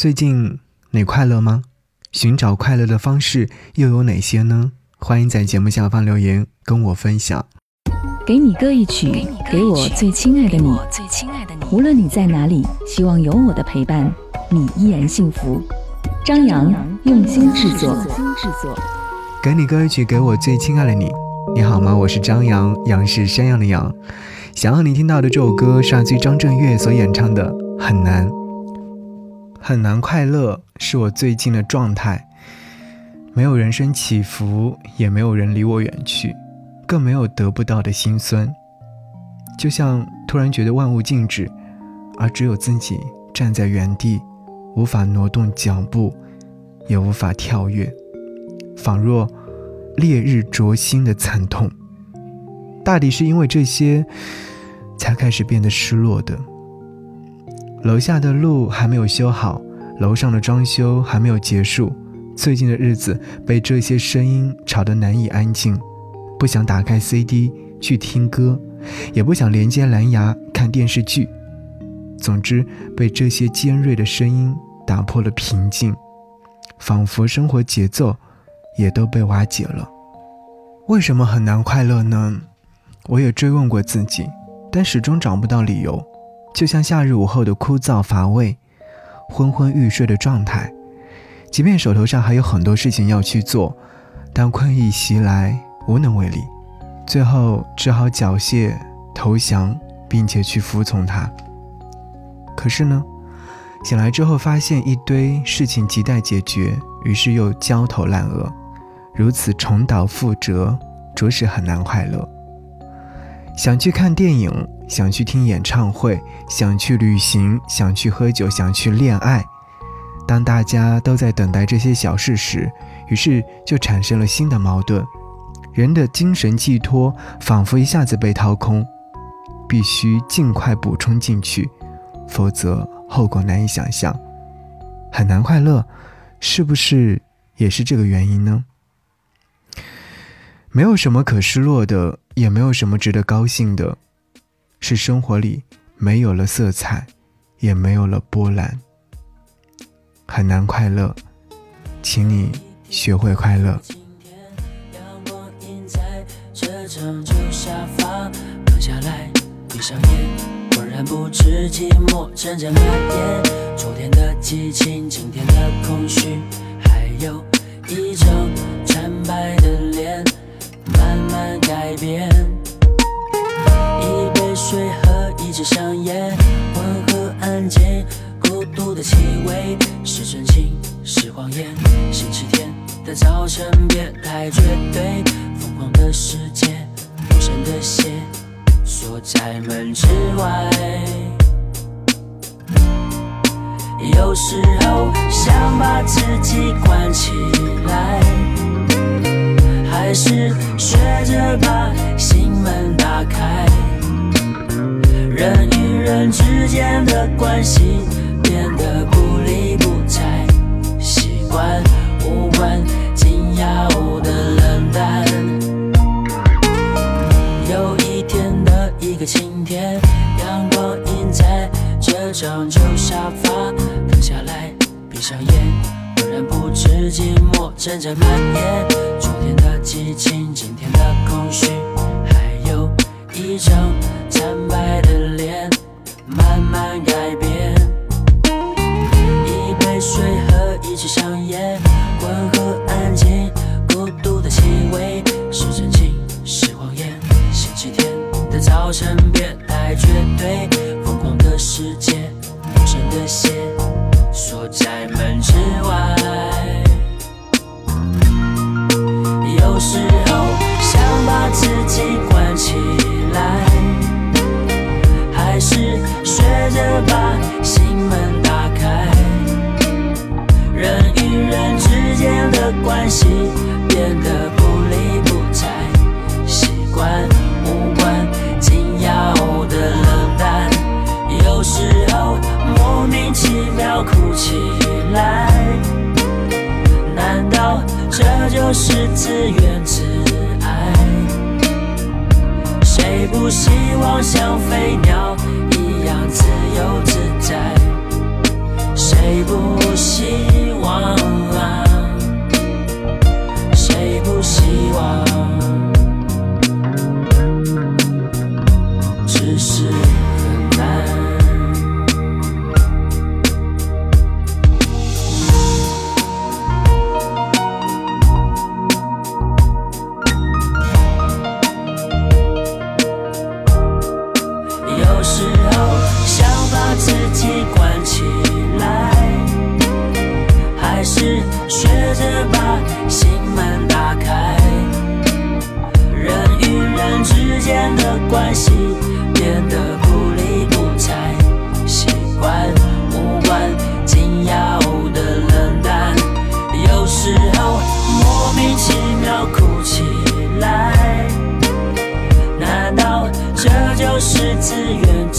最近你快乐吗？寻找快乐的方式又有哪些呢？欢迎在节目下方留言跟我分享。给你歌一曲，给我最亲爱的你。无论你在哪里，希望有我的陪伴，你依然幸福。张扬用心制作。给你歌一曲，给我最亲爱的你。你好吗？我是张扬，杨是山羊的羊。想要你听到的这首歌是来自于张震岳所演唱的《很难》。很难快乐是我最近的状态，没有人生起伏，也没有人离我远去，更没有得不到的心酸。就像突然觉得万物静止，而只有自己站在原地，无法挪动脚步，也无法跳跃，仿若烈日灼心的惨痛。大抵是因为这些，才开始变得失落的。楼下的路还没有修好，楼上的装修还没有结束。最近的日子被这些声音吵得难以安静，不想打开 CD 去听歌，也不想连接蓝牙看电视剧。总之，被这些尖锐的声音打破了平静，仿佛生活节奏也都被瓦解了。为什么很难快乐呢？我也追问过自己，但始终找不到理由。就像夏日午后的枯燥乏味、昏昏欲睡的状态，即便手头上还有很多事情要去做，但困意袭来，无能为力，最后只好缴械投降，并且去服从他。可是呢，醒来之后发现一堆事情亟待解决，于是又焦头烂额，如此重蹈覆辙，着实很难快乐。想去看电影，想去听演唱会，想去旅行，想去喝酒，想去恋爱。当大家都在等待这些小事时，于是就产生了新的矛盾。人的精神寄托仿佛一下子被掏空，必须尽快补充进去，否则后果难以想象，很难快乐。是不是也是这个原因呢？没有什么可失落的。也没有什么值得高兴的，是生活里没有了色彩，也没有了波澜，很难快乐，请你学会快乐。下来，闭上眼，浑然不知寂寞阵阵蔓延。昨天的激情，今天的空虚，还有一张惨白的脸。慢慢改变，星期天的早晨，别太绝对，疯狂的世界，陌生的鞋，锁在门之外。有时候想把自己关起来。还是学着把心门打开，人与人之间的关系变得不理不睬，习惯关紧要的冷淡。有一天的一个晴天，阳光映在这张旧沙发，躺下来，闭上眼。浑然不知寂寞正在蔓延，昨天的激情，今天的空虚，还有一张在门之外，希望像飞鸟一样自由自在。谁不希望啊？谁不希望？自愿